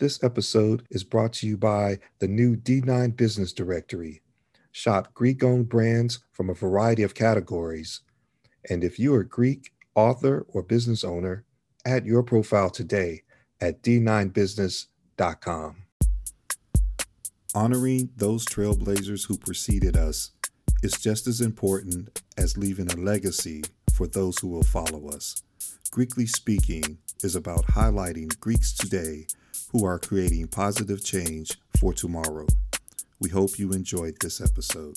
This episode is brought to you by the new D9 Business Directory. Shop Greek owned brands from a variety of categories. And if you're a Greek author or business owner, add your profile today at d9business.com. Honoring those trailblazers who preceded us is just as important as leaving a legacy for those who will follow us. Greekly Speaking is about highlighting Greeks today who are creating positive change for tomorrow. We hope you enjoyed this episode.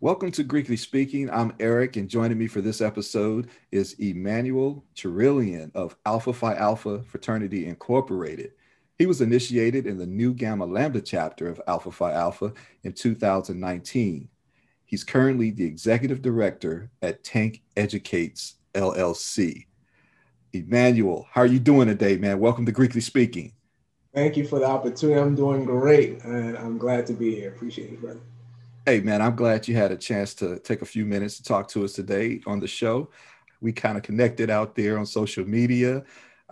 Welcome to Greekly Speaking. I'm Eric, and joining me for this episode is Emmanuel Cherillian of Alpha Phi Alpha Fraternity Incorporated. He was initiated in the Nu Gamma Lambda chapter of Alpha Phi Alpha in 2019. He's currently the executive director at Tank Educates LLC. Emmanuel, how are you doing today, man? Welcome to Greekly Speaking. Thank you for the opportunity. I'm doing great, and I'm glad to be here. Appreciate it, brother. Hey, man, I'm glad you had a chance to take a few minutes to talk to us today on the show. We kind of connected out there on social media.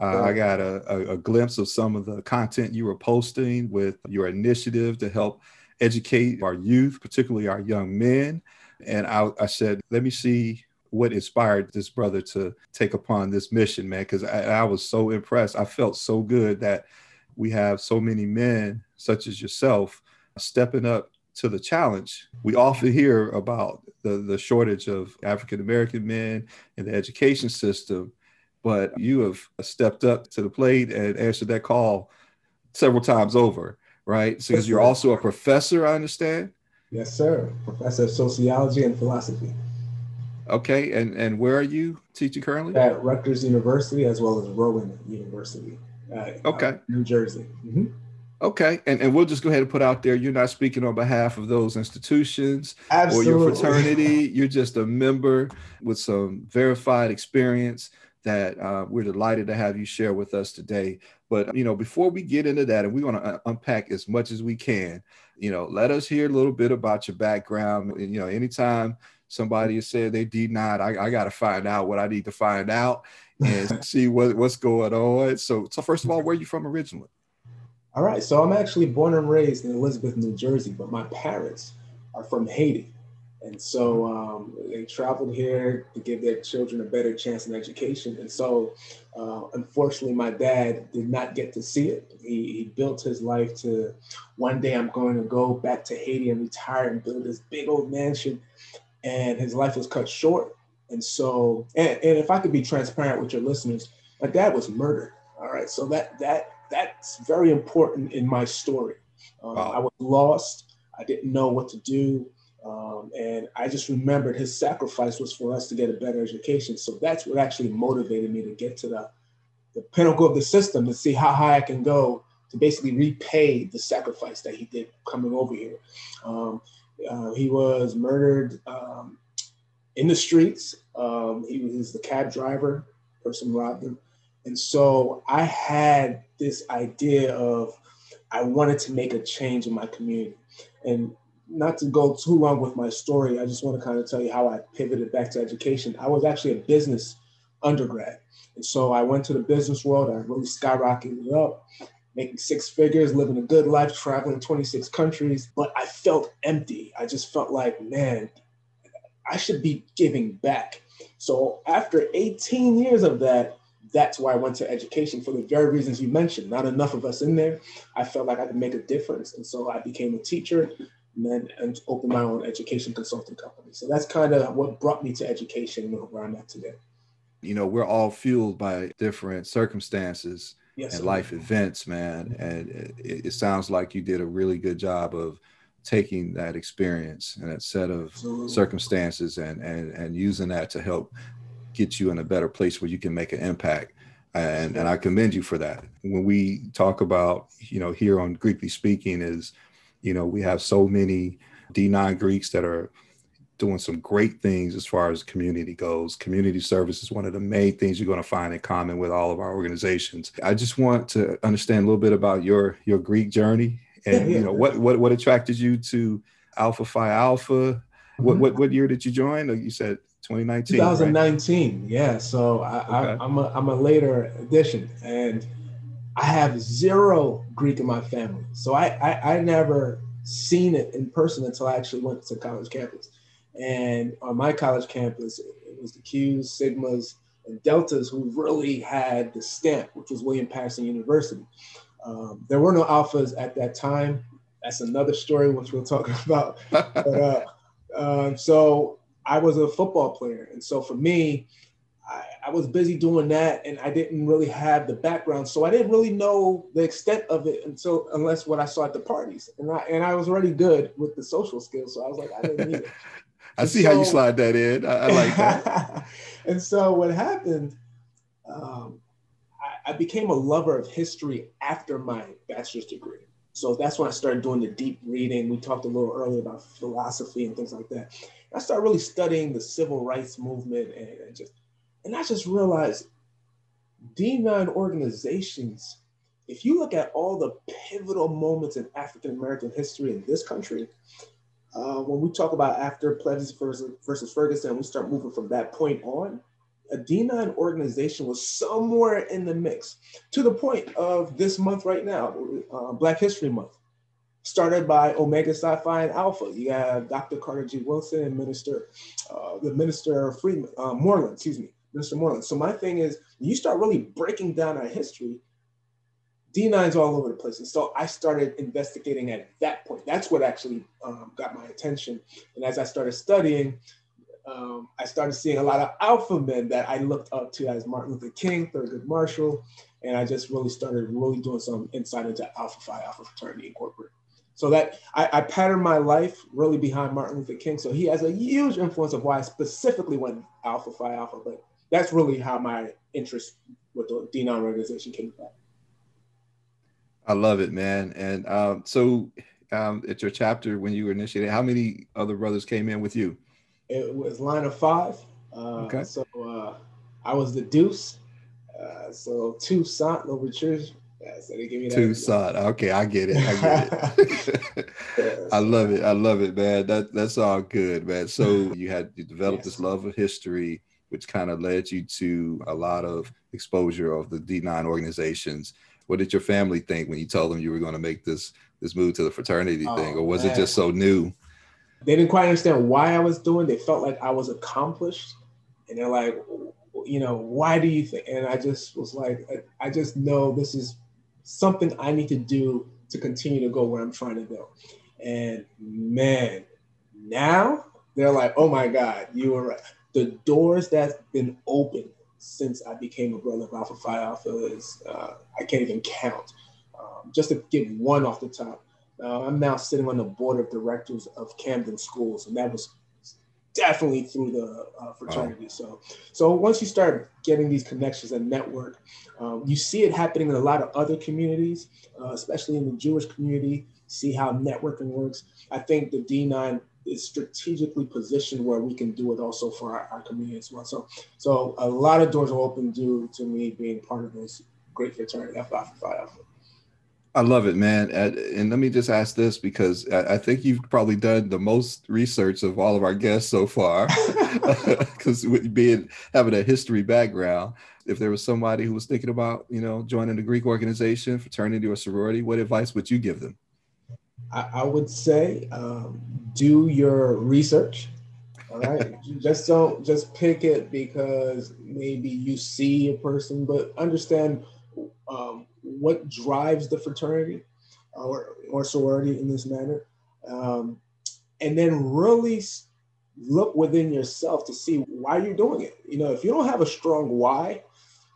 Uh, I got a, a, a, glimpse of some of the content you were posting with your initiative to help educate our youth, particularly our young men. And I, I said, let me see what inspired this brother to take upon this mission, man, because I, I, was so impressed. I felt so good that we have so many men, such as yourself, stepping up to the challenge. We often hear about the, the shortage of African American men in the education system, but you have stepped up to the plate and answered that call several times over right? So, because you're also a professor, I understand. Yes, sir. Professor of sociology and philosophy. Okay, and and where are you teaching currently? At Rutgers University as well as Rowan University. Uh, okay. New Jersey. Mm-hmm. Okay, and, and we'll just go ahead and put out there you're not speaking on behalf of those institutions Absolutely. or your fraternity. You're just a member with some verified experience that uh, we're delighted to have you share with us today. But you know, before we get into that, and we want to uh, unpack as much as we can, you know, let us hear a little bit about your background. And, you know, anytime somebody has said they did not, I, I got to find out what I need to find out and see what, what's going on. So, so first of all, where are you from originally? All right, so I'm actually born and raised in Elizabeth, New Jersey, but my parents are from Haiti. And so um, they traveled here to give their children a better chance in education. And so, uh, unfortunately, my dad did not get to see it. He, he, built his life to one day I'm going to go back to Haiti and retire and build this big old mansion. And his life was cut short. And so, and, and if I could be transparent with your listeners, my dad was murdered. All right. So that that that's very important in my story. Um, wow. I was lost. I didn't know what to do. Um, and I just remembered his sacrifice was for us to get a better education. So that's what actually motivated me to get to the, the pinnacle of the system to see how high I can go to basically repay the sacrifice that he did coming over here. Um, uh, he was murdered um, in the streets. Um, he was the cab driver, person robbed him. And so I had this idea of I wanted to make a change in my community. And not to go too long with my story, I just want to kind of tell you how I pivoted back to education. I was actually a business undergrad. And so I went to the business world. I really skyrocketed up, making six figures, living a good life, traveling 26 countries. But I felt empty. I just felt like, man, I should be giving back. So after 18 years of that, that's why I went to education for the very reasons you mentioned. Not enough of us in there. I felt like I could make a difference. And so I became a teacher and then and open my own education consulting company. So that's kind of what brought me to education where I'm at today. You know, we're all fueled by different circumstances yes, and life events, man. And it, it, sounds like you did a really good job of taking that experience and that set of Absolutely. circumstances and, and and using that to help get you in a better place where you can make an impact and and I commend you for that. When we talk about, you know, here on Greekly Speaking is you know, we have so many D9 Greeks that are doing some great things as far as community goes. Community service is one of the main things you're going to find in common with all of our organizations. I just want to understand a little bit about your your Greek journey and you know what what what attracted you to Alpha Phi Alpha. What mm-hmm. what what year did you join? You said 2019. 2019. Right? Yeah. So I, okay. I, I'm a I'm a later addition, and I have zero Greek in my family. So I, I I never seen it in person until I actually went to college campus. And on my college campus, it was the Qs, Sigmas, and Deltas who really had the stamp, which was William Paterson University. Um, there were no alphas at that time. That's another story, which we'll talk about. but, uh, uh, so I was a football player. And so for me, I, I, was busy doing that and I didn't really have the background. So I didn't really know the extent of it until unless what I saw at the parties. And I and I was already good with the social skills. So I was like, I didn't need it. I see so, how you slide that in. I, I like that. and so what happened, um, I, I became a lover of history after my bachelor's degree. So that's when I started doing the deep reading. We talked a little earlier about philosophy and things like that. I started really studying the civil rights movement and, and just, and I just realized D9 organizations, if you look at all the pivotal moments in African American history in this country, uh, when we talk about after Plessy versus, versus Ferguson, we start moving from that point on, a D9 organization was somewhere in the mix to the point of this month right now, uh, Black History Month, started by Omega Psi Phi and Alpha. You have Dr. Carter G. Woodson and Minister, uh, the Minister Freeman, uh, Moorland, excuse me, Minister Moorland. So my thing is, you start really breaking down our history, D9's all over the place. And so I started investigating at that point. That's what actually um, got my attention. And as I started studying, um, I started seeing a lot of alpha men that I looked up to as Martin Luther King, Thurgood Marshall, and I just really started really doing some insight into Alpha Phi Alpha Fraternity Incorporated. So that I, I patterned my life really behind Martin Luther King. So he has a huge influence of why I specifically went Alpha Phi Alpha. But that's really how my interest with the D9 organization came about. I love it, man. And um, so um, at your chapter, when you were initiated, how many other brothers came in with you? It was line of five. Uh, okay. So uh, I was the deuce. Uh, so Toussaint Louverture. Yeah, so they give me that. Two Sant. Okay, I get it. I get it. I love it. I love it, man. That that's all good, man. So you had you developed yes. this love of history, which kind of led you to a lot of exposure of the D9 organizations. What did your family think when you told them you were going to make this this move to the fraternity oh, thing, or was man. it just so new? they didn't quite understand why I was doing. They felt like I was accomplished, and they're like, you know, why do you think? And I just was like, I, just know this is something I need to do to continue to go where I'm trying to go. And man, now they're like, oh my God, you were right. The doors that's been open since I became a brother of Alpha Phi Alpha is uh, I can't even count. Um, just to give one off the top, uh, I'm now sitting on the board of directors of Camden Schools, and that was definitely through the uh, fraternity. Wow. So, so once you start getting these connections and network, um, you see it happening in a lot of other communities, uh, especially in the Jewish community. See how networking works. I think the D9 is strategically positioned where we can do it also for our, our community as well. So, so a lot of doors are open due to me being part of this great fraternity, Alpha Phi Alpha. I love it, man. And let me just ask this because I think you've probably done the most research of all of our guests so far, because being having a history background. If there was somebody who was thinking about, you know, joining a Greek organization, fraternity, or sorority, what advice would you give them? I, I would say um, do your research. All right, just don't just pick it because maybe you see a person, but understand um, what drives the fraternity or, or sorority in this manner. Um, and then really look within yourself to see why you're doing it. You know, if you don't have a strong why,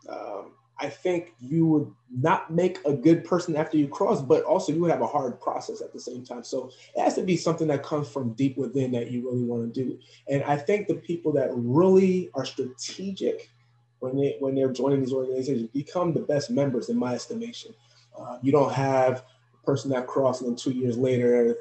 um, I think you would not make a good person after you cross, but also you would have a hard process at the same time. So it has to be something that comes from deep within that you really want to do. And I think the people that really are strategic when they when they're joining these organizations become the best members in my estimation. Uh, you don't have a person that crossed and then two years later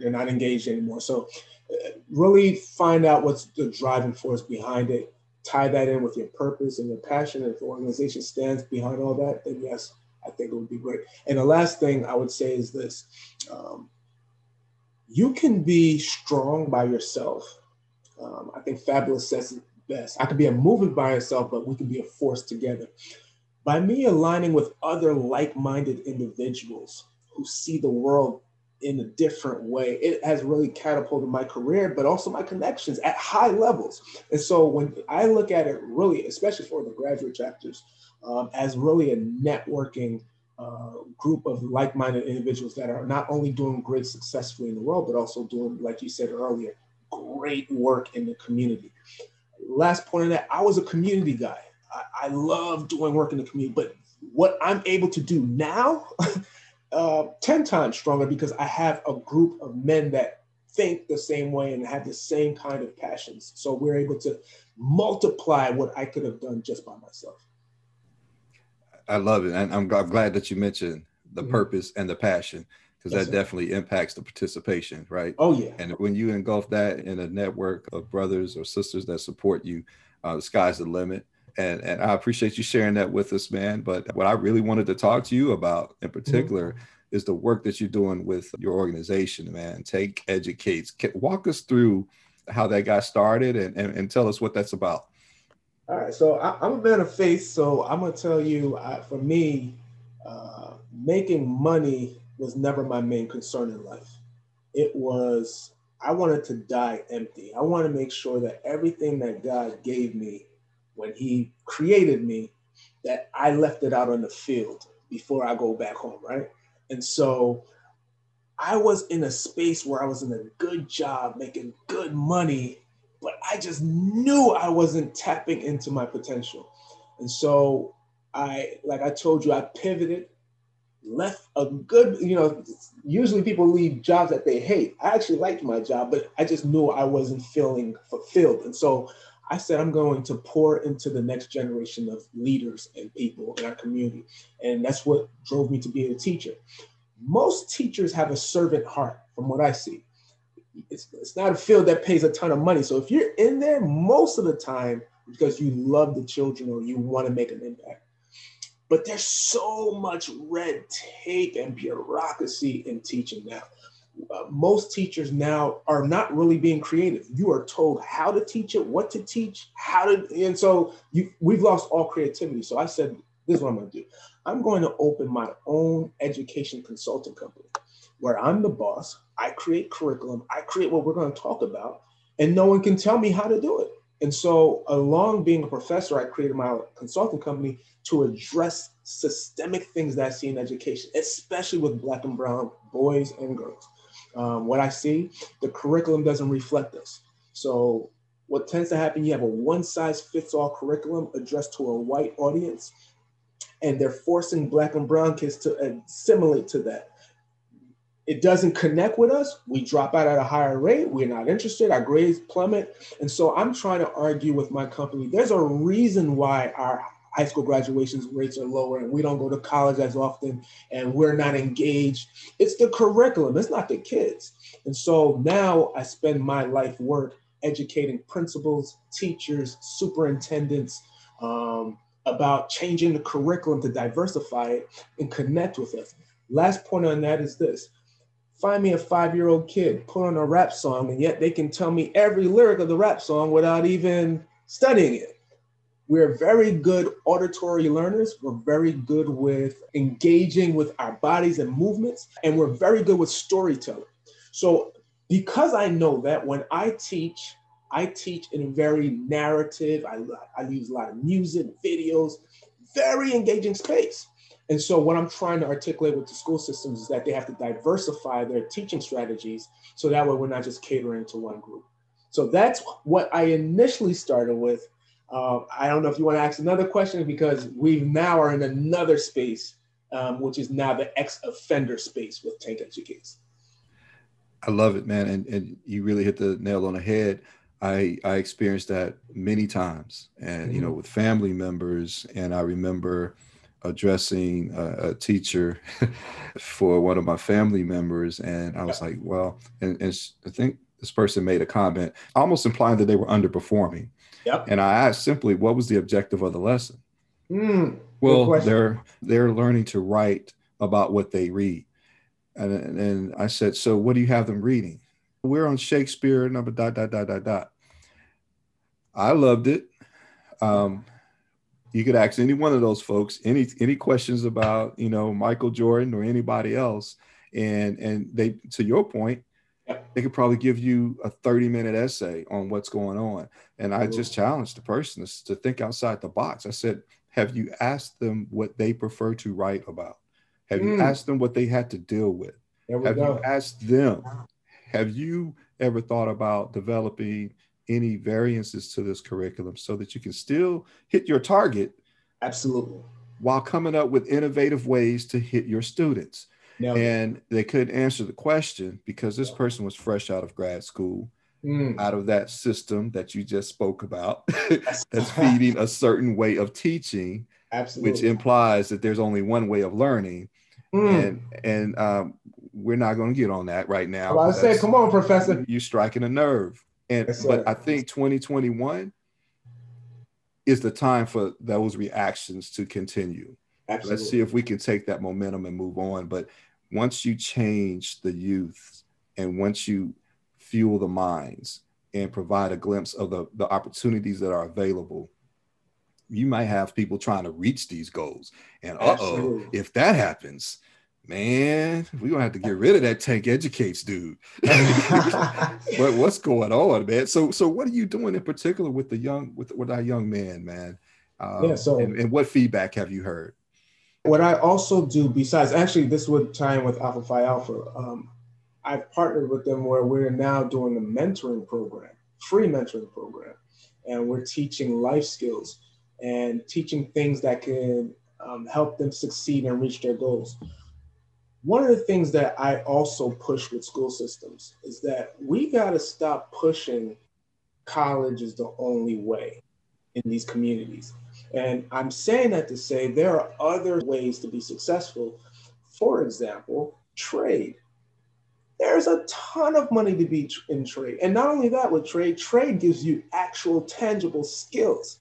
they're not engaged anymore. So uh, really find out what's the driving force behind it. Tie that in with your purpose and your passion. And if the organization stands behind all that, then yes, I think it would be great. And the last thing I would say is this: um, you can be strong by yourself Um, I think Fabulous says it best. I could be a movement by itself, but we can be a force together. By me aligning with other like minded individuals who see the world in a different way, it has really catapulted my career, but also my connections at high levels. And so when I look at it, really, especially for the graduate chapters, um, as really a networking uh, group of like-minded individuals that are not only doing great successfully in the world, but also doing, like you said earlier, great work in the community. Last point on that, I was a community guy. I, I love doing work in the community, but what I'm able to do now, uh, 10 times stronger because I have a group of men that think the same way and have the same kind of passions. So we're able to multiply what I could have done just by myself. I love it. And I'm, I'm glad that you mentioned the mm-hmm. purpose and the passion because yes, that sir. definitely impacts the participation, right? Oh, yeah. And when you engulf that in a network of brothers or sisters that support you, uh, the sky's the limit. And, and I appreciate you sharing that with us, man. But what I really wanted to talk to you about in particular mm-hmm. is the work that you're doing with your organization, man. Tank Educates. Walk us through how that got started and, and, and tell us what that's about. All right, so I, am a man of faith, so I'm gonna tell you, uh, for me, uh, making money was never my main concern in life. It was I wanted to die empty. I want to make sure that everything that God gave me when He created me, that I left it out on the field before I go back home, right? And so I was in a space where I was in a good job, making good money, but I just knew I wasn't tapping into my potential. And so I, like I told you, I pivoted, left a good, you know, usually people leave jobs that they hate. I actually liked my job, but I just knew I wasn't feeling fulfilled. And so I said, I'm going to pour into the next generation of leaders and people in our community. And that's what drove me to be a teacher. Most teachers have a servant heart, from what I see it's, it's not a field that pays a ton of money. So if you're in there most of the time because you love the children or you want to make an impact. But there's so much red tape and bureaucracy in teaching now. Uh, most teachers now are not really being creative. You are told how to teach it, what to teach, how to, and so you, we've lost all creativity. So I said, this is what I'm going to do. I'm going to open my own education consulting company where I'm the boss. I create curriculum, I create what we're going to talk about, and no one can tell me how to do it. And so, along being a professor, I created my consulting company to address systemic things that I see in education, especially with Black and Brown boys and girls. Um, what I see, the curriculum doesn't reflect this. So, what tends to happen, you have a one size fits all curriculum addressed to a white audience, and they're forcing Black and Brown kids to assimilate to that it doesn't connect with us, we drop out at a higher rate. We're not interested. Our grades plummet. And so I'm trying to argue with my company. There's a reason why our high school graduations rates are lower and we don't go to college as often and we're not engaged. It's the curriculum, it's not the kids. And so now I spend my life work educating principals, teachers, superintendents um, about changing the curriculum to diversify it and connect with us. Last point on that is this Find me a five year old kid, put on a rap song, and yet they can tell me every lyric of the rap song without even studying it. We're very good auditory learners. We're very good with engaging with our bodies and movements, and we're very good with storytelling. So, because I know that when I teach, I teach in a very narrative, I, I use a lot of music, videos, very engaging space. And so what I'm trying to articulate with the school systems is that they have to diversify their teaching strategies so that way we're not just catering to one group. So that's what I initially started with. Uh, I don't know if you want to ask another question because we now are in another space, um, which is now the ex-offender space with Tank Educates. I love it, man, and and you really hit the nail on the head. I I experienced that many times, and mm-hmm. you know, mm-hmm. with family members, and I remember addressing a, a teacher for one of my family members, and I was like, well, and, and I think this person made a comment almost implying that they were underperforming. Yep. And I asked simply, what was the objective of the lesson? Mm, well, they're they're learning to write about what they read, and and I said, so what do you have them reading? We're on Shakespeare, number dot dot dot dot dot. I loved it. Um, you could ask any one of those folks any any questions about you know Michael Jordan or anybody else, and and they to your point, they could probably give you a 30 minute essay on what's going on. And I just challenged the person to think outside the box. I said, have you asked them what they prefer to write about? Have mm. you asked them what they had to deal with? Have go. you asked them? Have you ever thought about developing any variances to this curriculum so that you can still hit your target? Absolutely. While coming up with innovative ways to hit your students. And they couldn't answer the question because this person was fresh out of grad school, mm. out of that system that you just spoke about, that's feeding a certain way of teaching, Absolutely. which implies that there's only one way of learning. Mm. And and um, we're not going to get on that right now. Well, I said, come on, Professor. You're striking a nerve. And yes, but I think 2021 is the time for those reactions to continue. Absolutely. Let's see if we can take that momentum and move on. But once you change the youth and once you fuel the minds and provide a glimpse of the, the opportunities that are available, you might have people trying to reach these goals. And uh oh, if that happens, man, we're gonna have to get rid of that tank educates dude. but what's going on, man? So so what are you doing in particular with the young with with our young man, man? Um, yeah, so and, and, what feedback have you heard? What I also do besides actually this would tie in with Alpha Phi Alpha. Um, I've partnered with them where we're now doing a mentoring program, free mentoring program, and we're teaching life skills and teaching things that can um, help them succeed and reach their goals. One of the things that I also push with school systems is that we got to stop pushing college is the only way in these communities. And I'm saying that to say there are other ways to be successful. For example, trade. There's a ton of money to be in trade. And not only that, with trade, trade gives you actual tangible skills.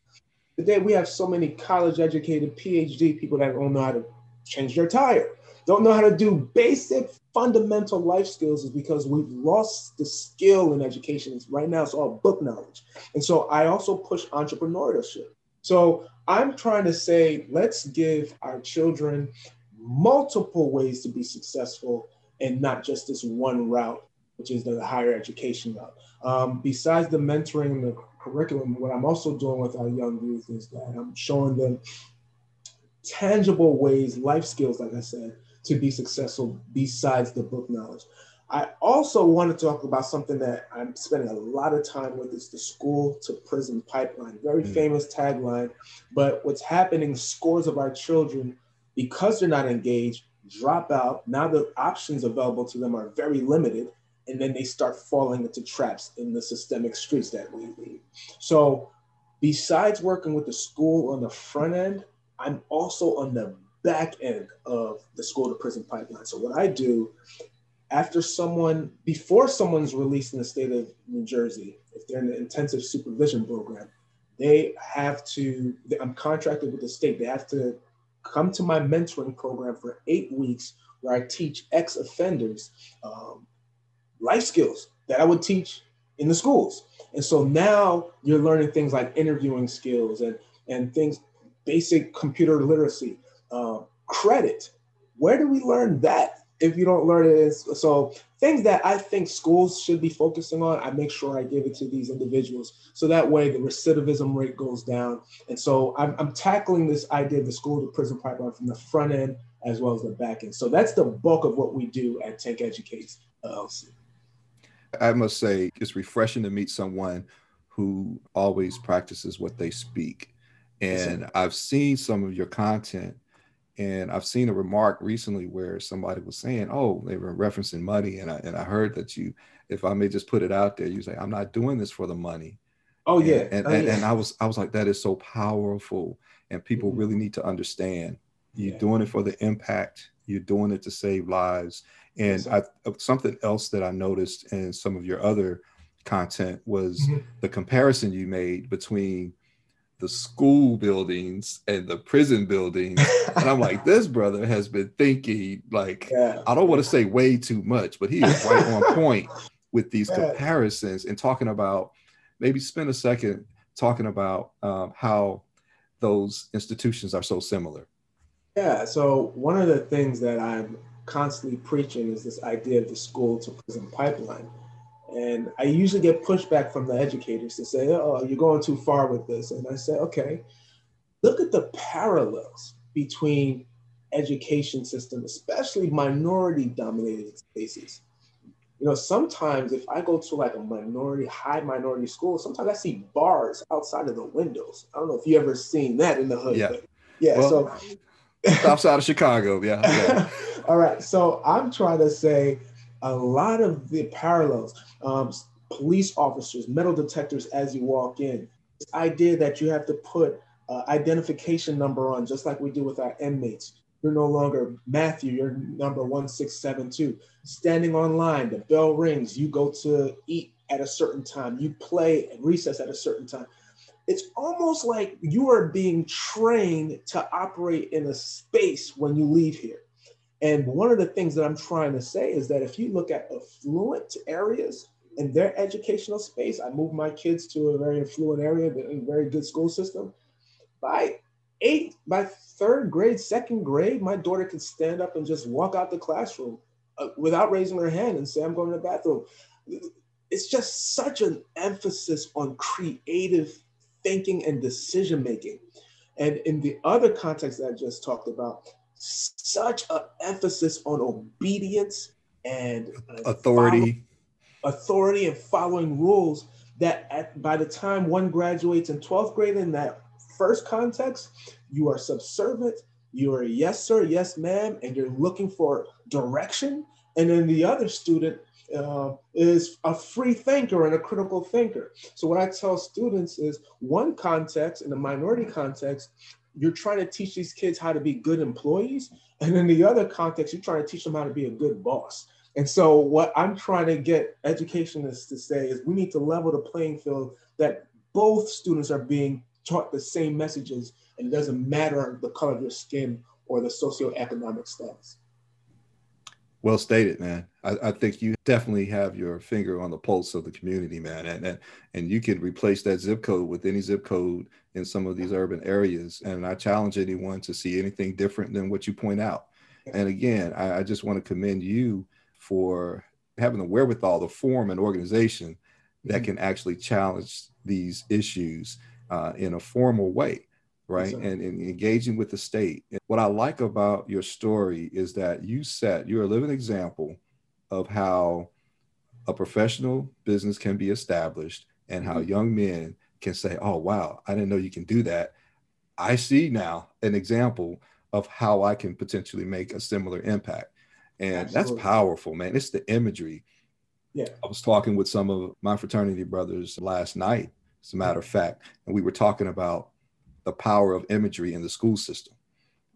Today, we have so many college educated PhD people that don't know how to change their tire don't know how to do basic fundamental life skills is because we've lost the skill in education. Right now, it's all book knowledge. And so I also push entrepreneurship. So I'm trying to say, let's give our children multiple ways to be successful and not just this one route, which is the higher education route. Um, besides the mentoring and the curriculum, what I'm also doing with our young youth is that I'm showing them tangible ways, life skills, like I said, to be successful besides the book knowledge. I also want to talk about something that I'm spending a lot of time with is the school to prison pipeline. Very mm. famous tagline, but what's happening, scores of our children, because they're not engaged, drop out. Now the options available to them are very limited, and then they start falling into traps in the systemic streets that we lead. So besides working with the school on the front end, I'm also on the back end of the school to prison pipeline. So what I do after someone, before someone's released in the state of New Jersey, if they're in the intensive supervision program, they have to, I'm contracted with the state, they have to come to my mentoring program for eight weeks where I teach ex offenders um, life skills that I would teach in the schools. And so now you're learning things like interviewing skills and, and things, basic computer literacy, uh, credit. Where do we learn that if you don't learn it? So things that I think schools should be focusing on, I make sure I give it to these individuals. So that way the recidivism rate goes down. And so I'm, I'm tackling this idea of the school to prison pipeline from the front end as well as the back end. So that's the bulk of what we do at Tank Educates LLC. I must say it's refreshing to meet someone who always practices what they speak. And I've seen some of your content and I've seen a remark recently where somebody was saying, "Oh, they were referencing money," and I and I heard that you, if I may just put it out there, you say, "I'm not doing this for the money." Oh yeah, and and, oh, yeah. and I was I was like, that is so powerful, and people mm-hmm. really need to understand. You're yeah. doing it for the impact. You're doing it to save lives. And I, uh, something else that I noticed in some of your other content was mm-hmm. the comparison you made between the school buildings and the prison buildings. and I'm like, this brother has been thinking like yeah. I don't want to say way too much, but he is right on point with these yeah. comparisons and talking about maybe spend a second talking about um, how those institutions are so similar. Yeah. So one of the things that I'm constantly preaching is this idea of the school to prison pipeline. And I usually get pushback from the educators to say, oh, you're going too far with this. And I say, okay, look at the parallels between education system, especially minority dominated spaces. You know, sometimes if I go to like a minority, high minority school, sometimes I see bars outside of the windows. I don't know if you ever seen that in the hood. Yeah. yeah. Well, so outside of Chicago. Yeah. yeah. All right. So I'm trying to say a lot of the parallels, um, police officers, metal detectors as you walk in, this idea that you have to put uh, identification number on, just like we do with our inmates. You're no longer Matthew, you're number 1672. Standing online, the bell rings, you go to eat at a certain time, you play at recess at a certain time. It's almost like you are being trained to operate in a space when you leave here. And one of the things that I'm trying to say is that if you look at affluent areas and their educational space, I moved my kids to a very affluent area, a very good school system. By eight, by third grade, second grade, my daughter could stand up and just walk out the classroom uh, without raising her hand and say, I'm going to the bathroom. It's just such an emphasis on creative thinking and decision making. And in the other context that I just talked about, such an emphasis on obedience and authority follow, authority and following rules that at, by the time one graduates in 12th grade in that first context you are subservient you are yes sir yes ma'am and you're looking for direction and then the other student uh, is a free thinker and a critical thinker. So what I tell students is one context in a minority context, you're trying to teach these kids how to be good employees. And in the other context, you're trying to teach them how to be a good boss. And so, what I'm trying to get educationists to say is we need to level the playing field that both students are being taught the same messages, and it doesn't matter the color of your skin or the socioeconomic status. Well stated, man. I, I, think you definitely have your finger on the pulse of the community, man. And, and and you can replace that zip code with any zip code in some of these urban areas. And I challenge anyone to see anything different than what you point out. And again, I, I just want to commend you for having the wherewithal to form an organization that mm-hmm. can actually challenge these issues uh, in a formal way right? And, and, engaging with the state. And what I like about your story is that you set, you're a living example of how a professional business can be established and how mm-hmm. young men can say, oh, wow, I didn't know you can do that. I see now an example of how I can potentially make a similar impact. And Absolutely. that's powerful, man. It's the imagery. Yeah. I was talking with some of my fraternity brothers last night, as a matter of fact, and we were talking about the power of imagery in the school system.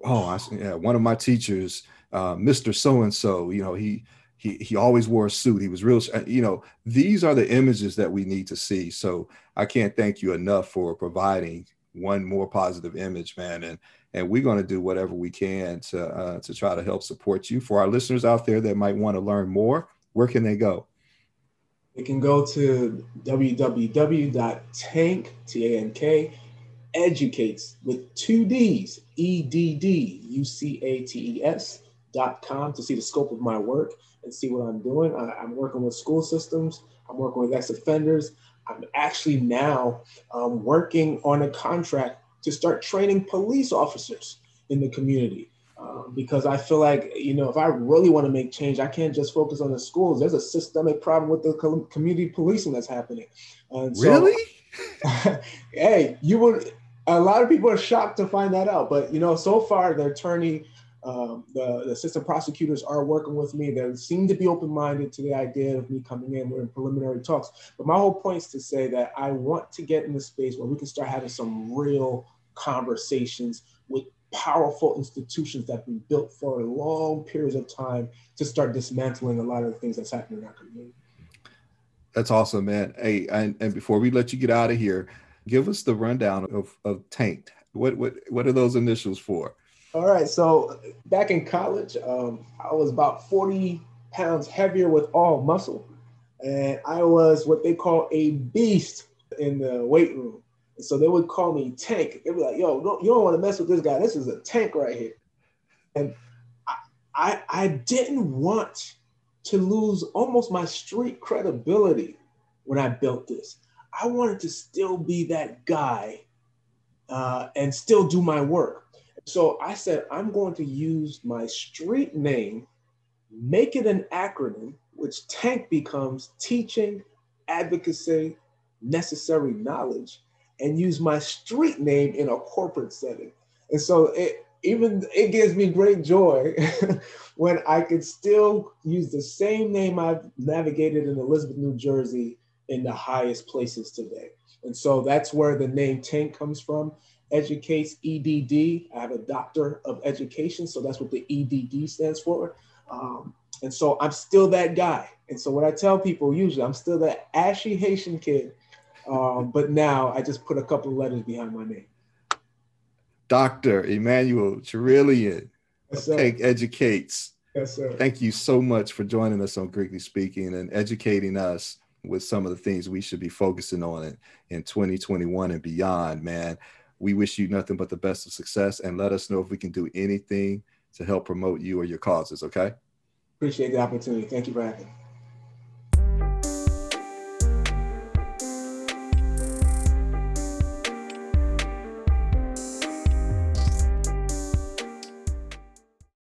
Oh, I, yeah, one of my teachers, uh, Mr. So and so, you know, he he he always wore a suit. He was real, you know. These are the images that we need to see. So I can't thank you enough for providing one more positive image, man. And and we're going to do whatever we can to uh, to try to help support you. For our listeners out there that might want to learn more, where can they go? They can go to www.tank, T-A-N-K, educates with two D's, E D D U C A T E S dot com to see the scope of my work and see what I'm doing. I, am working with school systems, I'm working with ex offenders. I'm actually now um, working on a contract to start training police officers in the community. Um, because I feel like, you know, if I really want to make change, I can't just focus on the schools. There's a systemic problem with the community policing that's happening. And so, really? hey, you would a lot of people are shocked to find that out. But you know, so far the attorney, um, the, the assistant prosecutors are working with me. They seem to be open-minded to the idea of me coming in. We're in preliminary talks. But my whole point is to say that I want to get in the space where we can start having some real conversations with powerful institutions that have been built for long periods of time to start dismantling a lot of the things that's happening in our community. That's awesome, man. Hey, and, and before we let you get out of here, give us the rundown of, of Tanked. What, what, what are those initials for? All right. So back in college, um, I was about 40 pounds heavier with all muscle. And I was what they call a beast in the weight room. So they would call me Tank. They'd be like, yo, don't, you don't want to mess with this guy. This is a tank right here. And I, I, I didn't want to lose almost my street credibility when I built this. I wanted to still be that guy uh, and still do my work. So I said, I'm going to use my street name, make it an acronym, which TANK becomes teaching, advocacy, necessary knowledge, and use my street name in a corporate setting. And so it even it gives me great joy when I could still use the same name I've navigated in Elizabeth, New Jersey in the highest places today. And so that's where the name Tank comes from. Educates EDD. I have a doctor of education, so that's what the EDD stands for. Um, and so I'm still that guy. And so what I tell people usually, I'm still that ashy Haitian kid, um, but now I just put a couple of letters behind my name. Dr. Emmanuel Cherillian, yes, Tank Educates. Yes, sir. Thank you so much for joining us on Greekly Speaking and educating us with some of the things we should be focusing on in, in 2021 and beyond, man. We wish you nothing but the best of success and let us know if we can do anything to help promote you or your causes, okay? Appreciate the opportunity. Thank you for having.